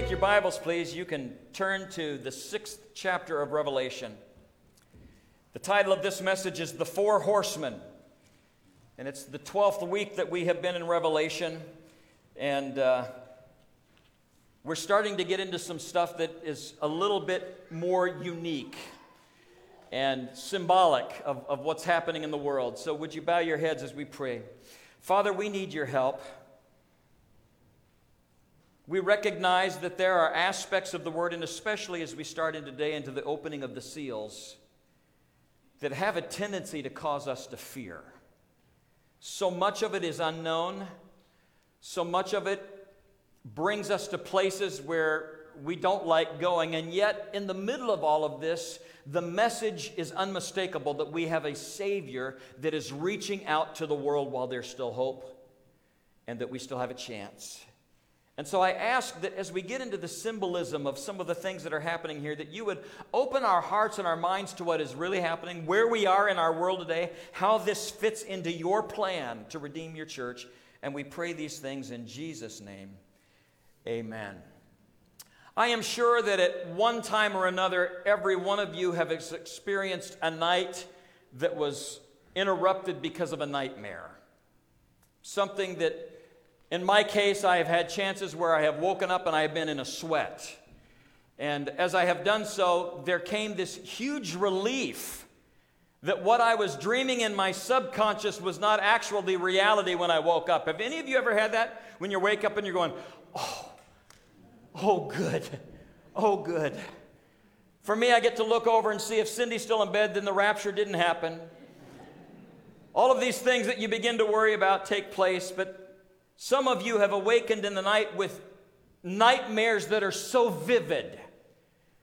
take your Bibles, please, you can turn to the sixth chapter of Revelation. The title of this message is The Four Horsemen. And it's the 12th week that we have been in Revelation. And uh, we're starting to get into some stuff that is a little bit more unique and symbolic of, of what's happening in the world. So, would you bow your heads as we pray? Father, we need your help. We recognize that there are aspects of the word, and especially as we start in today into the opening of the seals, that have a tendency to cause us to fear. So much of it is unknown, so much of it brings us to places where we don't like going, and yet, in the middle of all of this, the message is unmistakable that we have a Savior that is reaching out to the world while there's still hope and that we still have a chance. And so I ask that as we get into the symbolism of some of the things that are happening here, that you would open our hearts and our minds to what is really happening, where we are in our world today, how this fits into your plan to redeem your church. And we pray these things in Jesus' name. Amen. I am sure that at one time or another, every one of you have experienced a night that was interrupted because of a nightmare. Something that in my case, I have had chances where I have woken up and I have been in a sweat. And as I have done so, there came this huge relief that what I was dreaming in my subconscious was not actually reality when I woke up. Have any of you ever had that? When you wake up and you're going, oh, oh, good, oh, good. For me, I get to look over and see if Cindy's still in bed, then the rapture didn't happen. All of these things that you begin to worry about take place, but some of you have awakened in the night with nightmares that are so vivid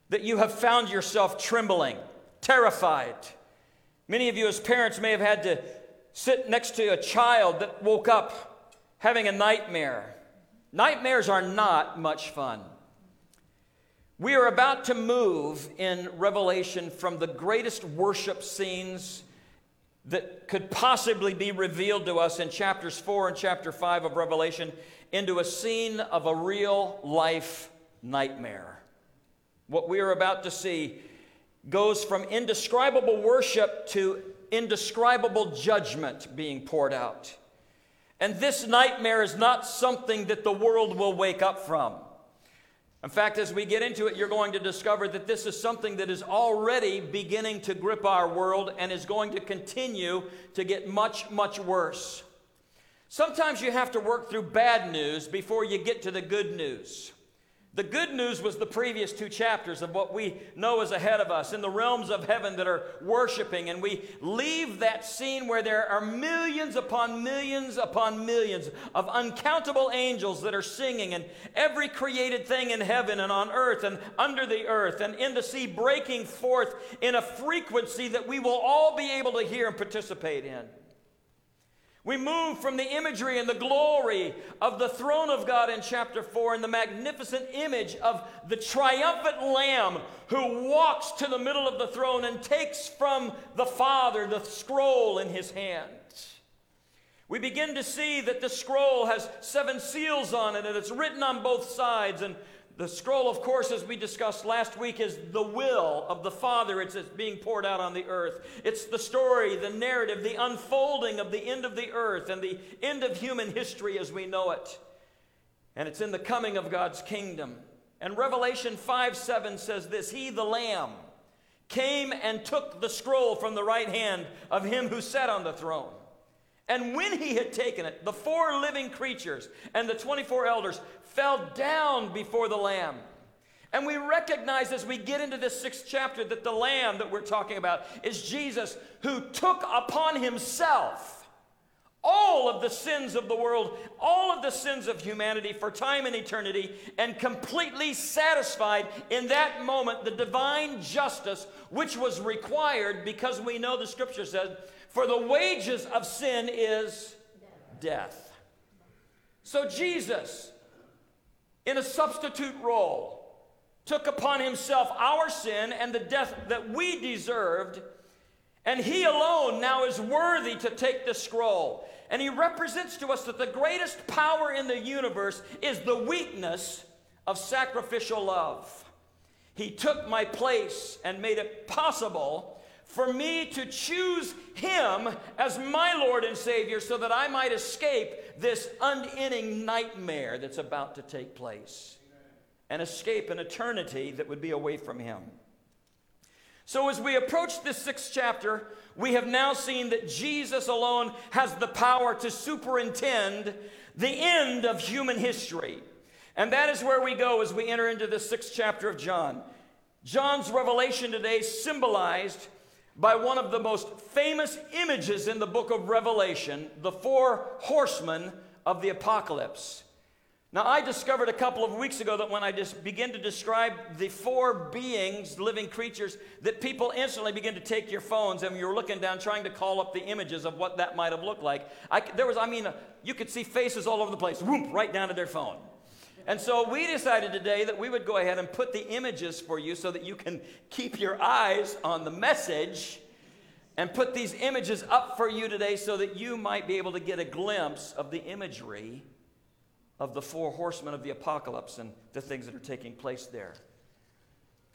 that you have found yourself trembling, terrified. Many of you, as parents, may have had to sit next to a child that woke up having a nightmare. Nightmares are not much fun. We are about to move in Revelation from the greatest worship scenes that could possibly be revealed to us in chapters 4 and chapter 5 of Revelation into a scene of a real life nightmare. What we are about to see goes from indescribable worship to indescribable judgment being poured out. And this nightmare is not something that the world will wake up from. In fact, as we get into it, you're going to discover that this is something that is already beginning to grip our world and is going to continue to get much, much worse. Sometimes you have to work through bad news before you get to the good news. The good news was the previous two chapters of what we know is ahead of us in the realms of heaven that are worshiping. And we leave that scene where there are millions upon millions upon millions of uncountable angels that are singing, and every created thing in heaven and on earth and under the earth and in the sea breaking forth in a frequency that we will all be able to hear and participate in. We move from the imagery and the glory of the throne of God in chapter 4 and the magnificent image of the triumphant Lamb who walks to the middle of the throne and takes from the Father the scroll in his hand. We begin to see that the scroll has seven seals on it and it's written on both sides. And the scroll, of course, as we discussed last week, is the will of the Father. It's, it's being poured out on the earth. It's the story, the narrative, the unfolding of the end of the earth and the end of human history as we know it. And it's in the coming of God's kingdom. And Revelation 5 7 says this He, the Lamb, came and took the scroll from the right hand of him who sat on the throne. And when he had taken it, the four living creatures and the 24 elders fell down before the Lamb. And we recognize as we get into this sixth chapter that the Lamb that we're talking about is Jesus who took upon himself all of the sins of the world, all of the sins of humanity for time and eternity, and completely satisfied in that moment the divine justice which was required because we know the scripture says, for the wages of sin is death. So Jesus, in a substitute role, took upon himself our sin and the death that we deserved, and he alone now is worthy to take the scroll. And he represents to us that the greatest power in the universe is the weakness of sacrificial love. He took my place and made it possible for me to choose Him as my Lord and Savior so that I might escape this unending nightmare that's about to take place and escape an eternity that would be away from Him. So, as we approach this sixth chapter, we have now seen that Jesus alone has the power to superintend the end of human history. And that is where we go as we enter into the sixth chapter of John. John's revelation today symbolized by one of the most famous images in the book of Revelation, the four horsemen of the apocalypse. Now, I discovered a couple of weeks ago that when I just begin to describe the four beings, living creatures, that people instantly begin to take your phones and you're looking down trying to call up the images of what that might have looked like. I, there was, I mean, uh, you could see faces all over the place, whoop, right down to their phone. And so we decided today that we would go ahead and put the images for you so that you can keep your eyes on the message and put these images up for you today so that you might be able to get a glimpse of the imagery of the four horsemen of the apocalypse and the things that are taking place there.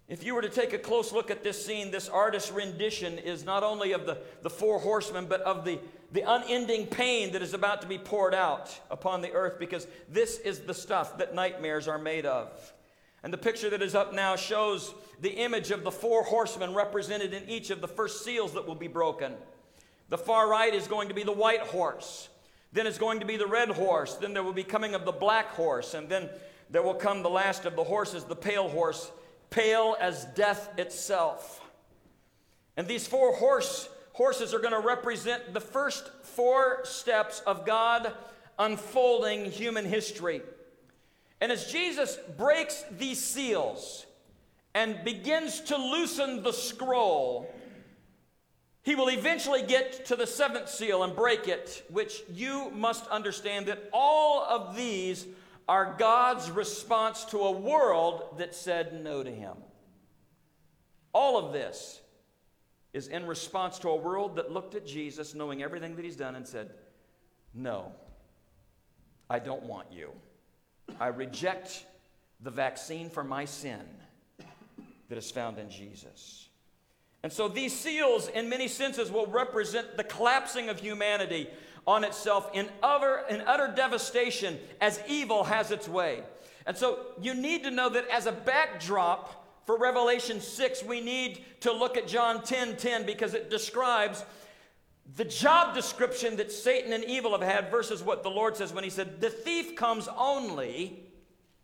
If you were to take a close look at this scene, this artist's rendition is not only of the, the four horsemen, but of the, the unending pain that is about to be poured out upon the earth because this is the stuff that nightmares are made of. And the picture that is up now shows the image of the four horsemen represented in each of the first seals that will be broken. The far right is going to be the white horse. Then it's going to be the red horse. Then there will be coming of the black horse. And then there will come the last of the horses, the pale horse, pale as death itself. And these four horse, horses are going to represent the first four steps of God unfolding human history. And as Jesus breaks these seals and begins to loosen the scroll, he will eventually get to the seventh seal and break it, which you must understand that all of these are God's response to a world that said no to him. All of this is in response to a world that looked at Jesus, knowing everything that he's done, and said, No, I don't want you. I reject the vaccine for my sin that is found in Jesus. And so these seals, in many senses, will represent the collapsing of humanity on itself in utter, in utter devastation as evil has its way. And so you need to know that as a backdrop for Revelation 6, we need to look at John 10 10 because it describes the job description that Satan and evil have had versus what the Lord says when He said, The thief comes only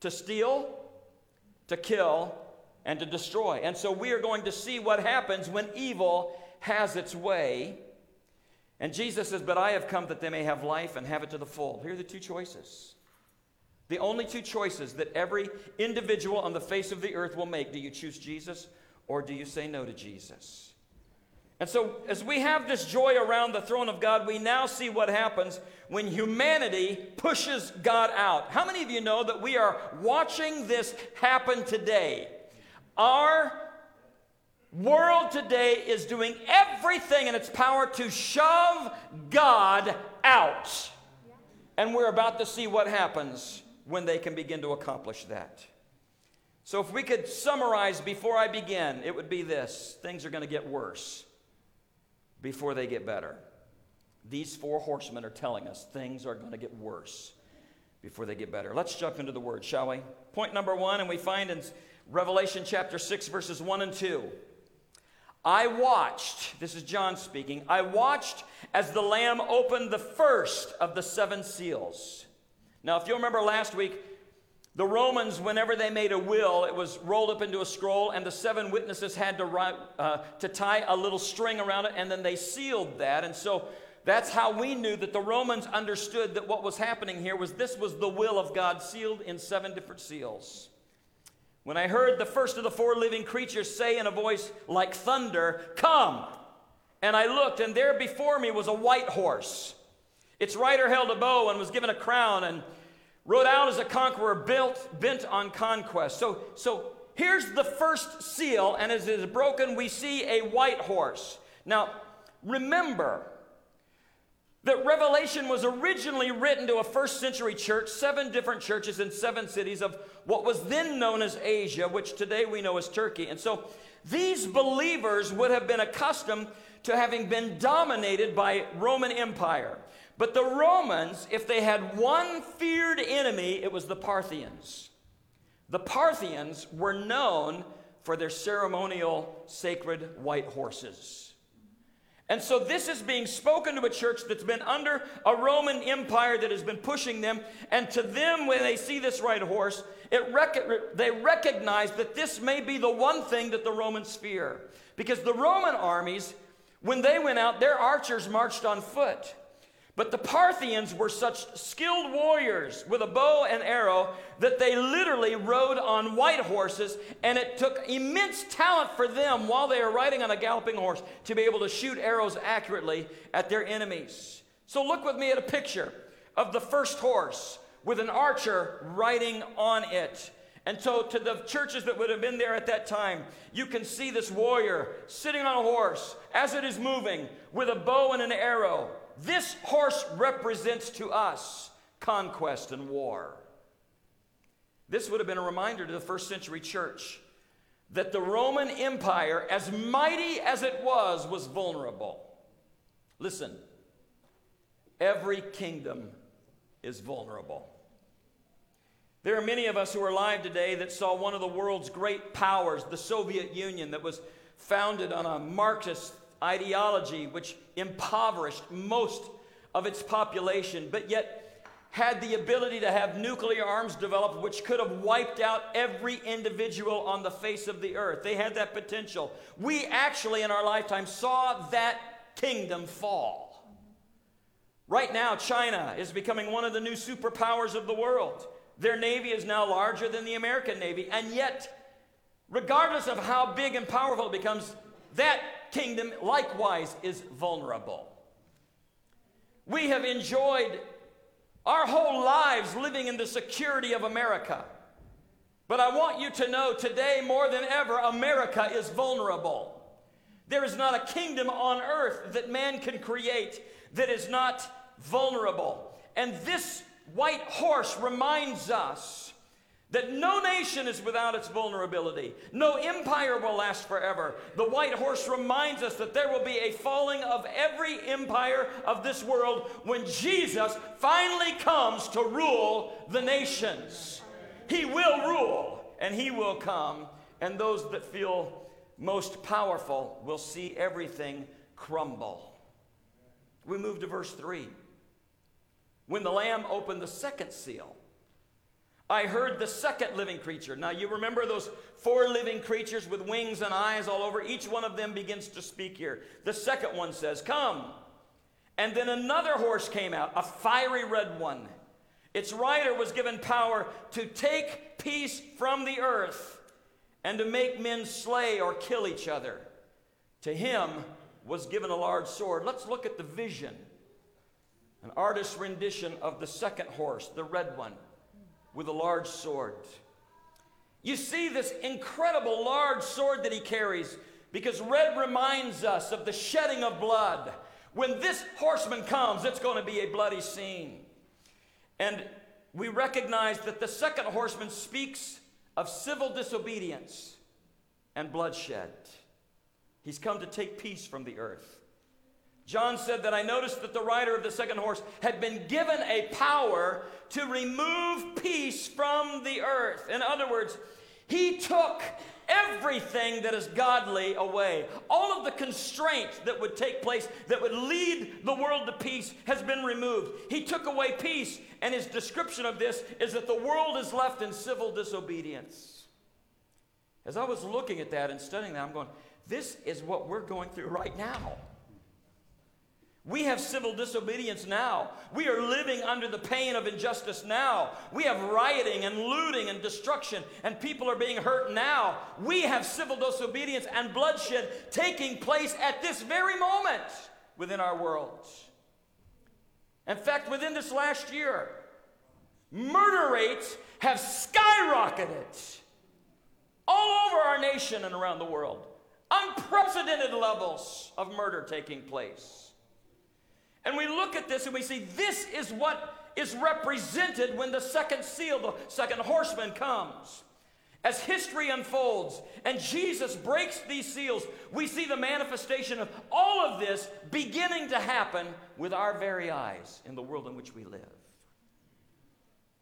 to steal, to kill, and to destroy. And so we are going to see what happens when evil has its way. And Jesus says, But I have come that they may have life and have it to the full. Here are the two choices. The only two choices that every individual on the face of the earth will make. Do you choose Jesus or do you say no to Jesus? And so, as we have this joy around the throne of God, we now see what happens when humanity pushes God out. How many of you know that we are watching this happen today? Our world today is doing everything in its power to shove God out. And we're about to see what happens when they can begin to accomplish that. So, if we could summarize before I begin, it would be this things are going to get worse before they get better. These four horsemen are telling us things are going to get worse before they get better. Let's jump into the word, shall we? Point number one, and we find in Revelation chapter 6, verses 1 and 2. I watched, this is John speaking, I watched as the Lamb opened the first of the seven seals. Now, if you'll remember last week, the Romans, whenever they made a will, it was rolled up into a scroll, and the seven witnesses had to, write, uh, to tie a little string around it, and then they sealed that. And so that's how we knew that the Romans understood that what was happening here was this was the will of God sealed in seven different seals. When I heard the first of the four living creatures say in a voice like thunder, Come! And I looked, and there before me was a white horse. Its rider held a bow and was given a crown and rode out as a conqueror built, bent on conquest. So, so here's the first seal, and as it is broken, we see a white horse. Now, remember, that Revelation was originally written to a first century church, seven different churches in seven cities of what was then known as Asia, which today we know as Turkey. And so these believers would have been accustomed to having been dominated by Roman Empire. But the Romans, if they had one feared enemy, it was the Parthians. The Parthians were known for their ceremonial sacred white horses. And so this is being spoken to a church that's been under a Roman Empire that has been pushing them. And to them, when they see this white horse, rec- they recognize that this may be the one thing that the Romans fear. Because the Roman armies, when they went out, their archers marched on foot. But the Parthians were such skilled warriors with a bow and arrow that they literally rode on white horses, and it took immense talent for them while they were riding on a galloping horse to be able to shoot arrows accurately at their enemies. So, look with me at a picture of the first horse with an archer riding on it. And so, to the churches that would have been there at that time, you can see this warrior sitting on a horse as it is moving with a bow and an arrow. This horse represents to us conquest and war. This would have been a reminder to the first century church that the Roman Empire, as mighty as it was, was vulnerable. Listen, every kingdom is vulnerable. There are many of us who are alive today that saw one of the world's great powers, the Soviet Union, that was founded on a Marxist ideology which impoverished most of its population, but yet had the ability to have nuclear arms developed, which could have wiped out every individual on the face of the earth. They had that potential. We actually, in our lifetime, saw that kingdom fall. Right now, China is becoming one of the new superpowers of the world. Their navy is now larger than the American navy, and yet, regardless of how big and powerful it becomes, that kingdom likewise is vulnerable. We have enjoyed our whole lives living in the security of America. But I want you to know today more than ever, America is vulnerable. There is not a kingdom on earth that man can create that is not vulnerable. And this white horse reminds us that no nation is without its vulnerability. No empire will last forever. The white horse reminds us that there will be a falling of every empire of this world when Jesus finally comes to rule the nations. He will rule and he will come, and those that feel most powerful will see everything crumble. We move to verse 3. When the Lamb opened the second seal, I heard the second living creature. Now, you remember those four living creatures with wings and eyes all over? Each one of them begins to speak here. The second one says, Come. And then another horse came out, a fiery red one. Its rider was given power to take peace from the earth and to make men slay or kill each other. To him was given a large sword. Let's look at the vision. An artist's rendition of the second horse, the red one with a large sword. You see this incredible large sword that he carries because red reminds us of the shedding of blood. When this horseman comes, it's going to be a bloody scene. And we recognize that the second horseman speaks of civil disobedience and bloodshed. He's come to take peace from the earth. John said that I noticed that the rider of the second horse had been given a power to remove peace from the earth. In other words, he took everything that is godly away. All of the constraints that would take place that would lead the world to peace has been removed. He took away peace, and his description of this is that the world is left in civil disobedience. As I was looking at that and studying that, I'm going, this is what we're going through right now. We have civil disobedience now. We are living under the pain of injustice now. We have rioting and looting and destruction, and people are being hurt now. We have civil disobedience and bloodshed taking place at this very moment within our world. In fact, within this last year, murder rates have skyrocketed all over our nation and around the world. Unprecedented levels of murder taking place. And we look at this and we see this is what is represented when the second seal, the second horseman comes. As history unfolds and Jesus breaks these seals, we see the manifestation of all of this beginning to happen with our very eyes in the world in which we live.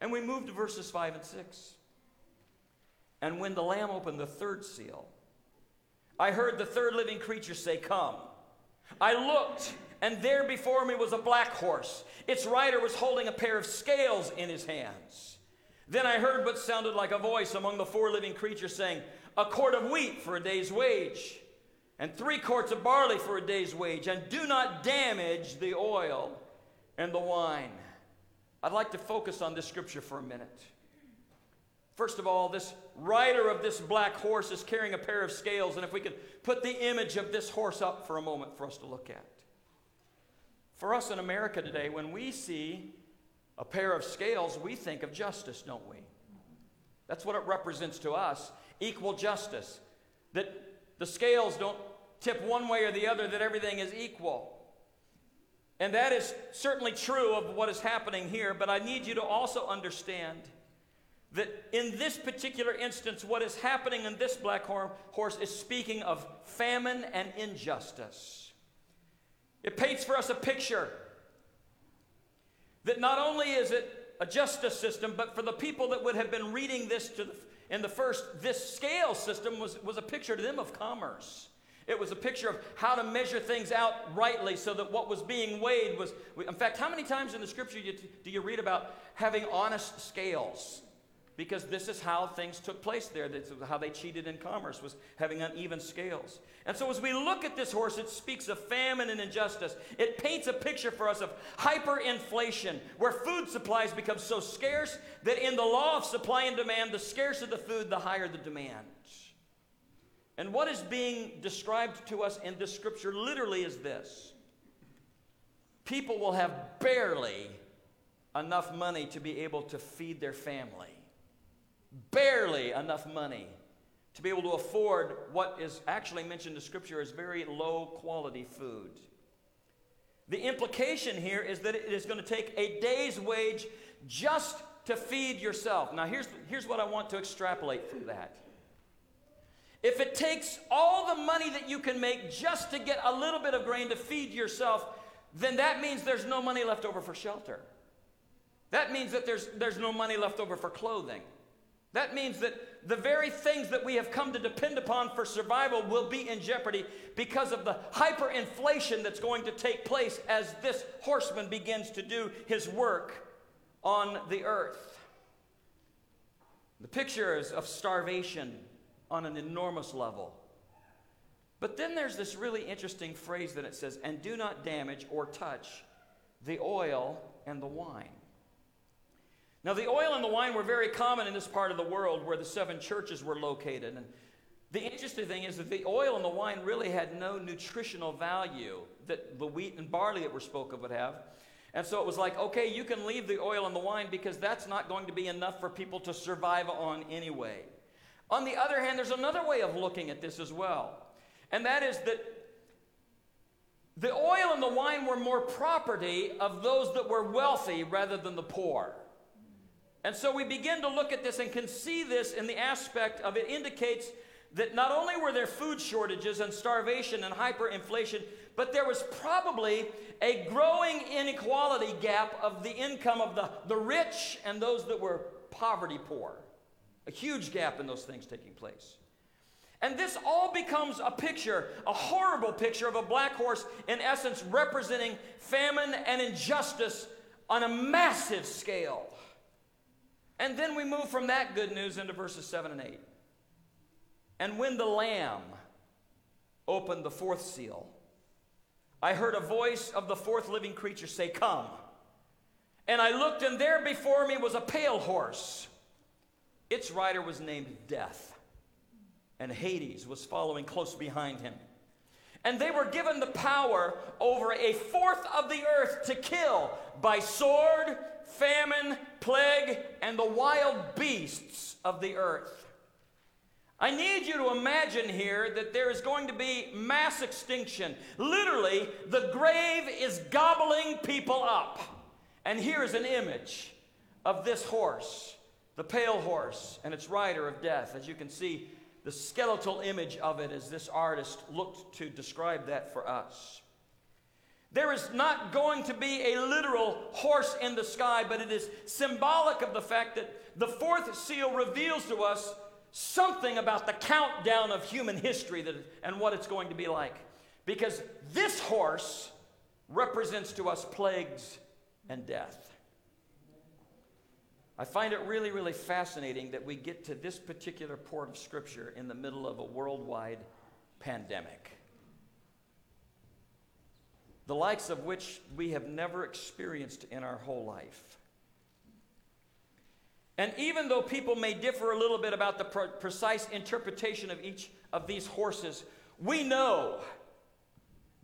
And we move to verses 5 and 6. And when the Lamb opened the third seal, I heard the third living creature say, Come. I looked, and there before me was a black horse. Its rider was holding a pair of scales in his hands. Then I heard what sounded like a voice among the four living creatures saying, A quart of wheat for a day's wage, and three quarts of barley for a day's wage, and do not damage the oil and the wine. I'd like to focus on this scripture for a minute. First of all, this rider of this black horse is carrying a pair of scales, and if we could put the image of this horse up for a moment for us to look at. For us in America today, when we see a pair of scales, we think of justice, don't we? That's what it represents to us equal justice. That the scales don't tip one way or the other, that everything is equal. And that is certainly true of what is happening here, but I need you to also understand that in this particular instance, what is happening in this black horse is speaking of famine and injustice. It paints for us a picture that not only is it a justice system, but for the people that would have been reading this the, in the first, this scale system was, was a picture to them of commerce. It was a picture of how to measure things out rightly so that what was being weighed was. In fact, how many times in the scripture do you read about having honest scales? Because this is how things took place there. This is how they cheated in commerce, was having uneven scales. And so as we look at this horse, it speaks of famine and injustice. It paints a picture for us of hyperinflation, where food supplies become so scarce that in the law of supply and demand, the scarcer the food, the higher the demand. And what is being described to us in this scripture literally is this people will have barely enough money to be able to feed their family barely enough money to be able to afford what is actually mentioned in Scripture as very low quality food. The implication here is that it is going to take a day's wage just to feed yourself. Now, here's, here's what I want to extrapolate from that. If it takes all the money that you can make just to get a little bit of grain to feed yourself, then that means there's no money left over for shelter. That means that there's, there's no money left over for clothing. That means that the very things that we have come to depend upon for survival will be in jeopardy because of the hyperinflation that's going to take place as this horseman begins to do his work on the earth. The picture is of starvation on an enormous level. But then there's this really interesting phrase that it says, and do not damage or touch the oil and the wine. Now, the oil and the wine were very common in this part of the world where the seven churches were located. And the interesting thing is that the oil and the wine really had no nutritional value that the wheat and barley that were spoken of would have. And so it was like, okay, you can leave the oil and the wine because that's not going to be enough for people to survive on anyway. On the other hand, there's another way of looking at this as well. And that is that the oil and the wine were more property of those that were wealthy rather than the poor. And so we begin to look at this and can see this in the aspect of it indicates that not only were there food shortages and starvation and hyperinflation, but there was probably a growing inequality gap of the income of the, the rich and those that were poverty poor. A huge gap in those things taking place. And this all becomes a picture, a horrible picture of a black horse, in essence, representing famine and injustice on a massive scale. And then we move from that good news into verses 7 and 8. And when the Lamb opened the fourth seal, I heard a voice of the fourth living creature say, Come. And I looked, and there before me was a pale horse. Its rider was named Death, and Hades was following close behind him. And they were given the power over a fourth of the earth to kill by sword, famine, plague, and the wild beasts of the earth. I need you to imagine here that there is going to be mass extinction. Literally, the grave is gobbling people up. And here is an image of this horse, the pale horse, and its rider of death. As you can see, the skeletal image of it as this artist looked to describe that for us. There is not going to be a literal horse in the sky, but it is symbolic of the fact that the fourth seal reveals to us something about the countdown of human history that, and what it's going to be like. Because this horse represents to us plagues and death. I find it really, really fascinating that we get to this particular port of Scripture in the middle of a worldwide pandemic, the likes of which we have never experienced in our whole life. And even though people may differ a little bit about the pre- precise interpretation of each of these horses, we know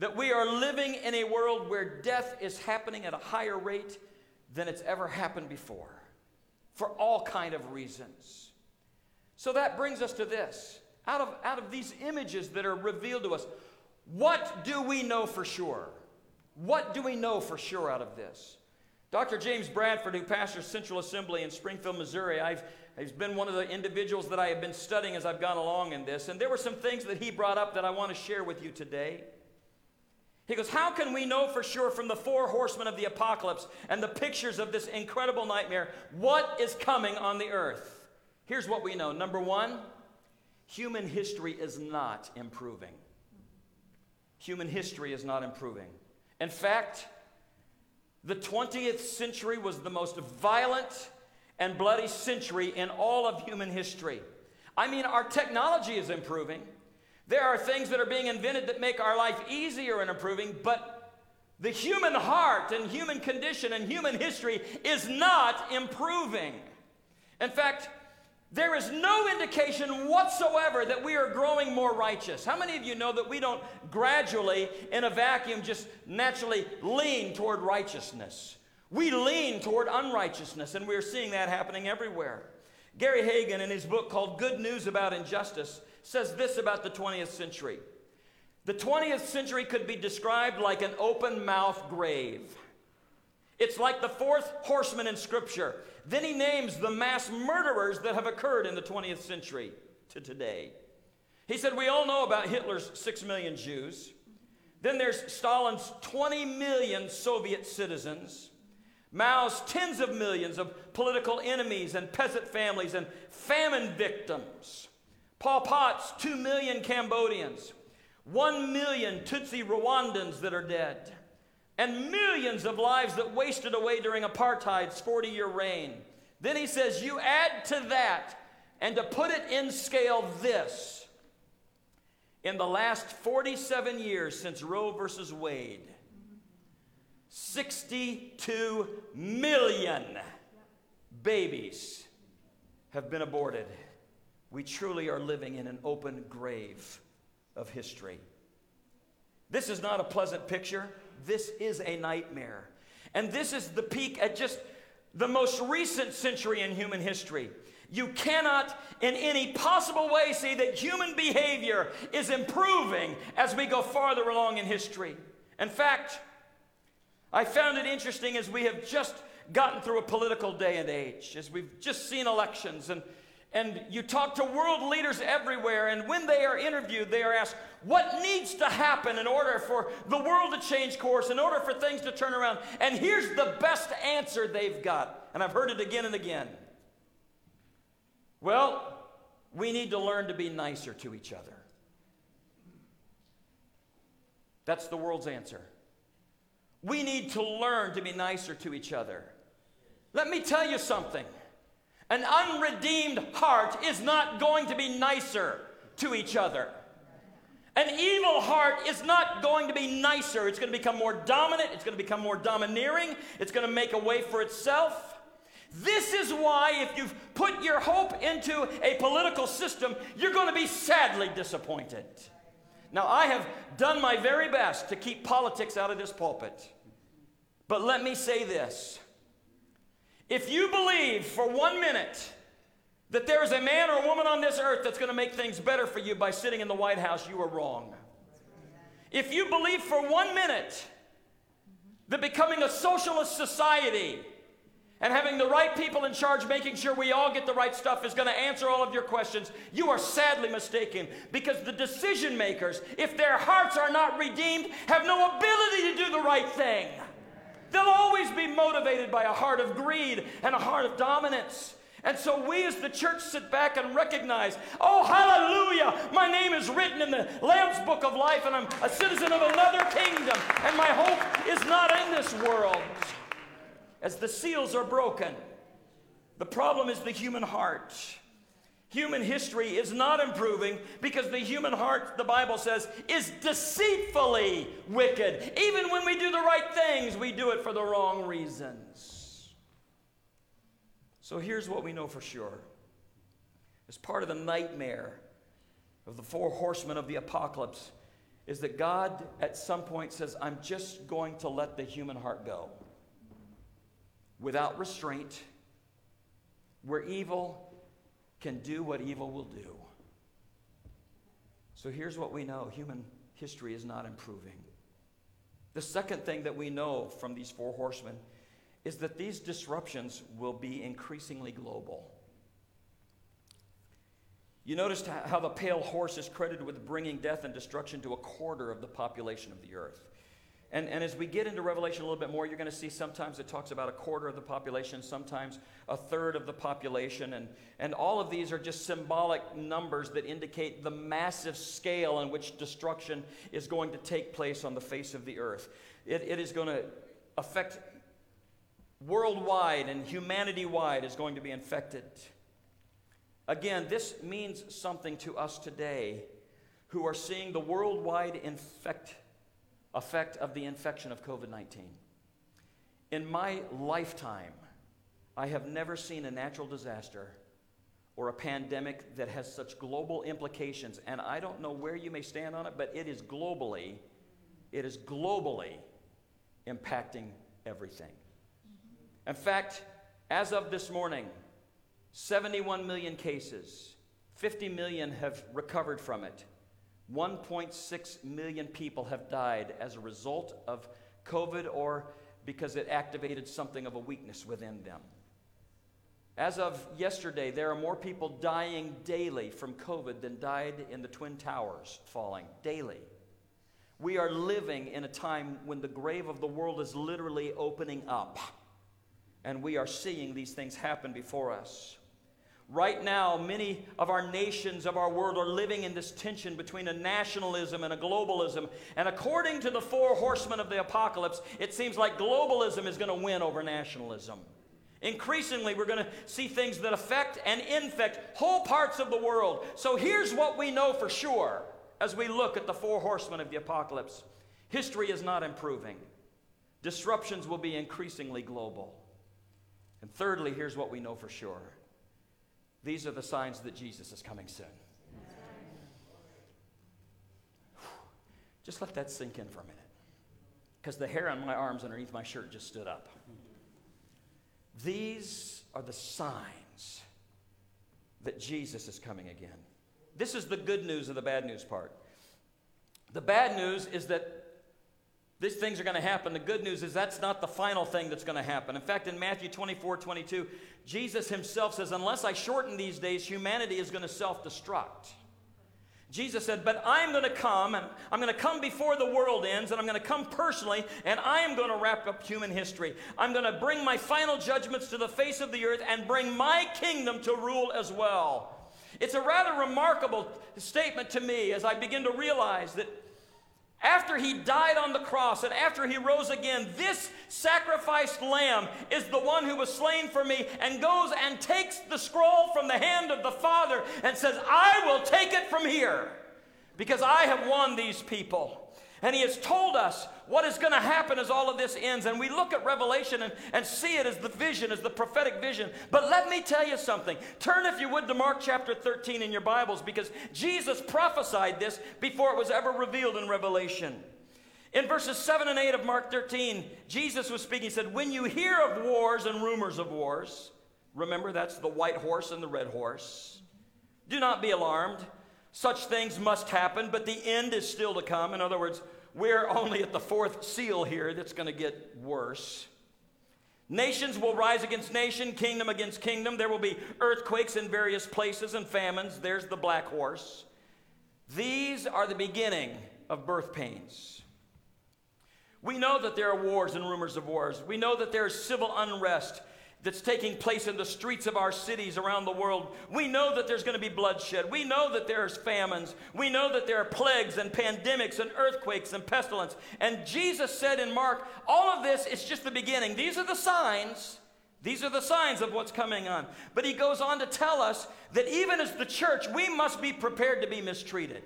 that we are living in a world where death is happening at a higher rate than it's ever happened before for all kind of reasons. So that brings us to this. Out of, out of these images that are revealed to us, what do we know for sure? What do we know for sure out of this? Dr. James Bradford, who pastors Central Assembly in Springfield, Missouri, I've, he's been one of the individuals that I have been studying as I've gone along in this. And there were some things that he brought up that I want to share with you today. He goes, How can we know for sure from the four horsemen of the apocalypse and the pictures of this incredible nightmare what is coming on the earth? Here's what we know. Number one, human history is not improving. Human history is not improving. In fact, the 20th century was the most violent and bloody century in all of human history. I mean, our technology is improving. There are things that are being invented that make our life easier and improving, but the human heart and human condition and human history is not improving. In fact, there is no indication whatsoever that we are growing more righteous. How many of you know that we don't gradually, in a vacuum, just naturally lean toward righteousness? We lean toward unrighteousness, and we're seeing that happening everywhere. Gary Haugen, in his book called Good News About Injustice, says this about the 20th century The 20th century could be described like an open mouth grave. It's like the fourth horseman in Scripture. Then he names the mass murderers that have occurred in the 20th century to today. He said, We all know about Hitler's 6 million Jews. Then there's Stalin's 20 million Soviet citizens. Mao's tens of millions of political enemies and peasant families and famine victims. Pol Pot's 2 million Cambodians. 1 million Tutsi Rwandans that are dead and millions of lives that wasted away during apartheid's 40 year reign. Then he says, You add to that, and to put it in scale, this. In the last 47 years since Roe versus Wade, 62 million babies have been aborted. We truly are living in an open grave of history. This is not a pleasant picture. This is a nightmare. And this is the peek at just the most recent century in human history. You cannot, in any possible way, see that human behavior is improving as we go farther along in history. In fact, I found it interesting as we have just gotten through a political day and age, as we've just seen elections and and you talk to world leaders everywhere, and when they are interviewed, they are asked, What needs to happen in order for the world to change course, in order for things to turn around? And here's the best answer they've got, and I've heard it again and again. Well, we need to learn to be nicer to each other. That's the world's answer. We need to learn to be nicer to each other. Let me tell you something. An unredeemed heart is not going to be nicer to each other. An evil heart is not going to be nicer. It's going to become more dominant. It's going to become more domineering. It's going to make a way for itself. This is why, if you've put your hope into a political system, you're going to be sadly disappointed. Now, I have done my very best to keep politics out of this pulpit. But let me say this if you believe for one minute that there is a man or a woman on this earth that's going to make things better for you by sitting in the White House, you are wrong. If you believe for one minute that becoming a socialist society and having the right people in charge, making sure we all get the right stuff, is going to answer all of your questions, you are sadly mistaken because the decision makers, if their hearts are not redeemed, have no ability to do the right thing. They'll always be motivated by a heart of greed and a heart of dominance. And so we as the church sit back and recognize, oh, hallelujah, my name is written in the Lamb's book of life, and I'm a citizen of another kingdom, and my hope is not in this world. As the seals are broken, the problem is the human heart. Human history is not improving because the human heart, the Bible says, is deceitfully wicked. Even when we do the right things, we do it for the wrong reasons. So here's what we know for sure. As part of the nightmare of the four horsemen of the apocalypse, is that God at some point says, I'm just going to let the human heart go without restraint, where evil can do what evil will do. So here's what we know human history is not improving. The second thing that we know from these four horsemen is that these disruptions will be increasingly global. You noticed how the pale horse is credited with bringing death and destruction to a quarter of the population of the earth. And, and as we get into Revelation a little bit more, you're going to see sometimes it talks about a quarter of the population, sometimes a third of the population. And, and all of these are just symbolic numbers that indicate the massive scale in which destruction is going to take place on the face of the earth. It, it is going to affect worldwide and humanity wide is going to be infected. Again, this means something to us today who are seeing the worldwide infect effect of the infection of COVID 19. In my lifetime, I have never seen a natural disaster or a pandemic that has such global implications. And I don't know where you may stand on it, but it is globally, it is globally impacting everything. In fact, as of this morning, 71 million cases, 50 million have recovered from it. 1.6 million people have died as a result of COVID or because it activated something of a weakness within them. As of yesterday, there are more people dying daily from COVID than died in the Twin Towers falling daily. We are living in a time when the grave of the world is literally opening up, and we are seeing these things happen before us. Right now, many of our nations of our world are living in this tension between a nationalism and a globalism. And according to the four horsemen of the apocalypse, it seems like globalism is going to win over nationalism. Increasingly, we're going to see things that affect and infect whole parts of the world. So here's what we know for sure as we look at the four horsemen of the apocalypse history is not improving, disruptions will be increasingly global. And thirdly, here's what we know for sure these are the signs that Jesus is coming soon. Just let that sink in for a minute. Because the hair on my arms underneath my shirt just stood up. These are the signs that Jesus is coming again. This is the good news of the bad news part. The bad news is that these things are going to happen. The good news is that's not the final thing that's going to happen. In fact, in Matthew 24 22, Jesus himself says, Unless I shorten these days, humanity is going to self destruct. Jesus said, But I'm going to come, and I'm going to come before the world ends, and I'm going to come personally, and I am going to wrap up human history. I'm going to bring my final judgments to the face of the earth and bring my kingdom to rule as well. It's a rather remarkable statement to me as I begin to realize that after he died on the cross and after he rose again, this sacrificed lamb is the one who was slain for me and goes and takes the scroll from the hand of the Father and says, I will take it from here because I have won these people. And he has told us what is going to happen as all of this ends. And we look at Revelation and, and see it as the vision, as the prophetic vision. But let me tell you something. Turn, if you would, to Mark chapter 13 in your Bibles because Jesus prophesied this before it was ever revealed in Revelation. In verses 7 and 8 of Mark 13, Jesus was speaking. He said, When you hear of wars and rumors of wars, Remember, that's the white horse and the red horse. Do not be alarmed. Such things must happen, but the end is still to come. In other words, we're only at the fourth seal here that's going to get worse. Nations will rise against nation, kingdom against kingdom. There will be earthquakes in various places and famines. There's the black horse. These are the beginning of birth pains. We know that there are wars and rumors of wars. We know that there is civil unrest that's taking place in the streets of our cities around the world. We know that there's going to be bloodshed. We know that there's famines. We know that there are plagues and pandemics and earthquakes and pestilence. And Jesus said in Mark, all of this is just the beginning. These are the signs. These are the signs of what's coming on. But he goes on to tell us that even as the church, we must be prepared to be mistreated.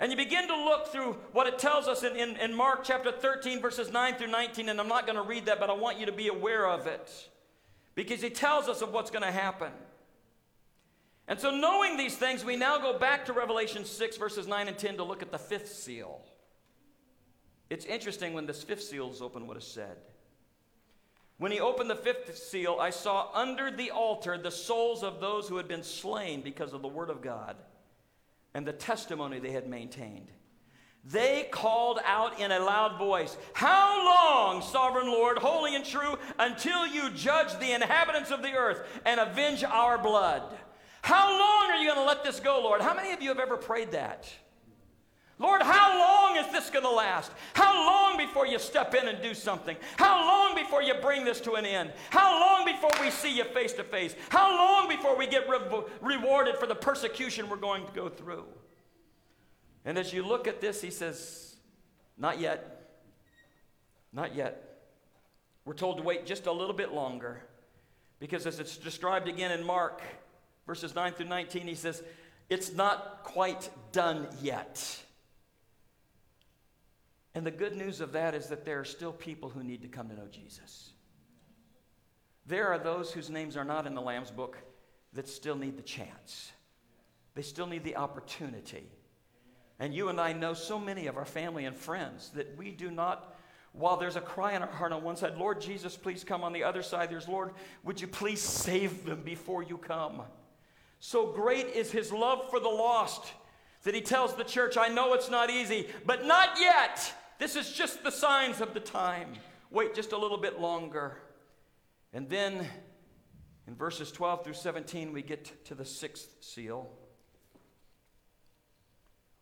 And you begin to look through what it tells us in, in, in Mark chapter 13, verses 9 through 19, and I'm not going to read that, but I want you to be aware of it because he tells us of what's going to happen. And so, knowing these things, we now go back to Revelation 6, verses 9 and 10 to look at the fifth seal. It's interesting when this fifth seal is open what is said. When he opened the fifth seal, I saw under the altar the souls of those who had been slain because of the word of God and the testimony they had maintained. They called out in a loud voice, How long, sovereign Lord, holy and true, until you judge the inhabitants of the earth and avenge our blood? How long are you going to let this go, Lord? How many of you have ever prayed that? Lord, how long is this going to last? How long before you step in and do something? How long before you bring this to an end? How long before we see you face to face? How long before we get re- rewarded for the persecution we're going to go through? And as you look at this, he says, Not yet. Not yet. We're told to wait just a little bit longer because, as it's described again in Mark, verses 9 through 19, he says, It's not quite done yet. And the good news of that is that there are still people who need to come to know Jesus. There are those whose names are not in the Lamb's book that still need the chance. They still need the opportunity. And you and I know so many of our family and friends that we do not, while there's a cry in our heart on one side, Lord Jesus, please come. On the other side, there's, Lord, would you please save them before you come? So great is his love for the lost that he tells the church, I know it's not easy, but not yet. This is just the signs of the time. Wait just a little bit longer. And then in verses 12 through 17, we get to the sixth seal.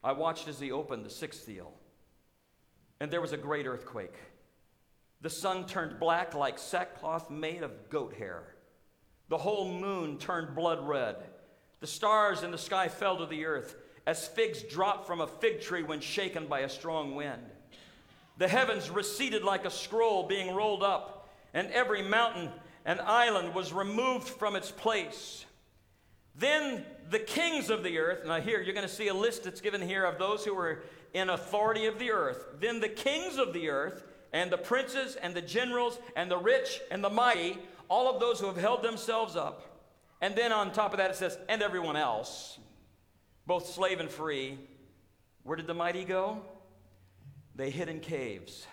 I watched as he opened the sixth seal, and there was a great earthquake. The sun turned black like sackcloth made of goat hair. The whole moon turned blood red. The stars in the sky fell to the earth as figs drop from a fig tree when shaken by a strong wind. The heavens receded like a scroll being rolled up, and every mountain and island was removed from its place. Then the kings of the earth, now here you're going to see a list that's given here of those who were in authority of the earth. Then the kings of the earth, and the princes, and the generals, and the rich, and the mighty, all of those who have held themselves up. And then on top of that it says, and everyone else, both slave and free. Where did the mighty go? They hid in caves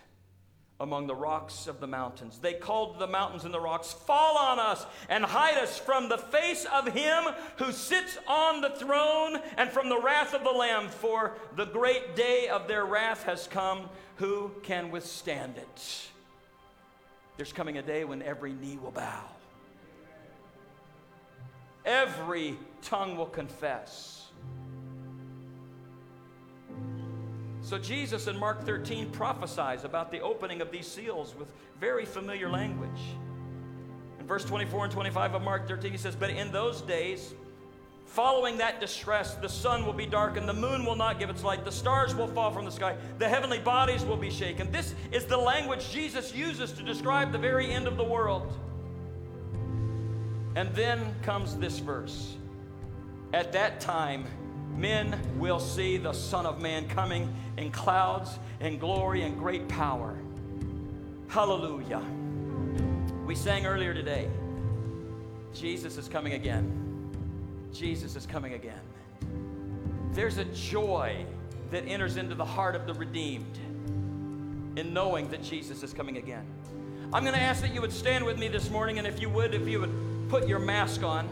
among the rocks of the mountains. They called to the mountains and the rocks, Fall on us and hide us from the face of him who sits on the throne and from the wrath of the Lamb, for the great day of their wrath has come. Who can withstand it? There's coming a day when every knee will bow, every tongue will confess So Jesus in Mark 13 prophesies about the opening of these seals with very familiar language. In verse 24 and 25 of Mark 13, he says, But in those days, following that distress, the sun will be darkened, the moon will not give its light, the stars will fall from the sky, the heavenly bodies will be shaken. This is the language Jesus uses to describe the very end of the world. And then comes this verse. At that time, men will see the Son of Man coming in clouds and glory and great power. Hallelujah. We sang earlier today Jesus is coming again. Jesus is coming again. There's a joy that enters into the heart of the redeemed in knowing that Jesus is coming again. I'm going to ask that you would stand with me this morning, and if you would, if you would put your mask on.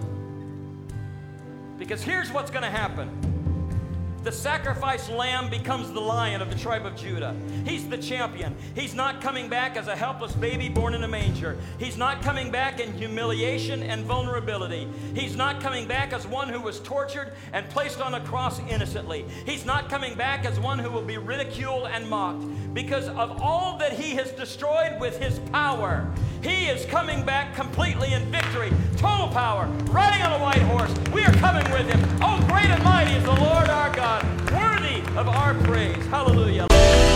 Because here's what's going to happen the sacrificed lamb becomes the lion of the tribe of Judah. He's the champion. He's not coming back as a helpless baby born in a manger. He's not coming back in humiliation and vulnerability. He's not coming back as one who was tortured and placed on a cross innocently. He's not coming back as one who will be ridiculed and mocked. Because of all that he has destroyed with his power, he is coming back completely in victory, total power, riding on a white horse. We are coming with him. Oh, great and mighty is the Lord our God, of our praise. Hallelujah.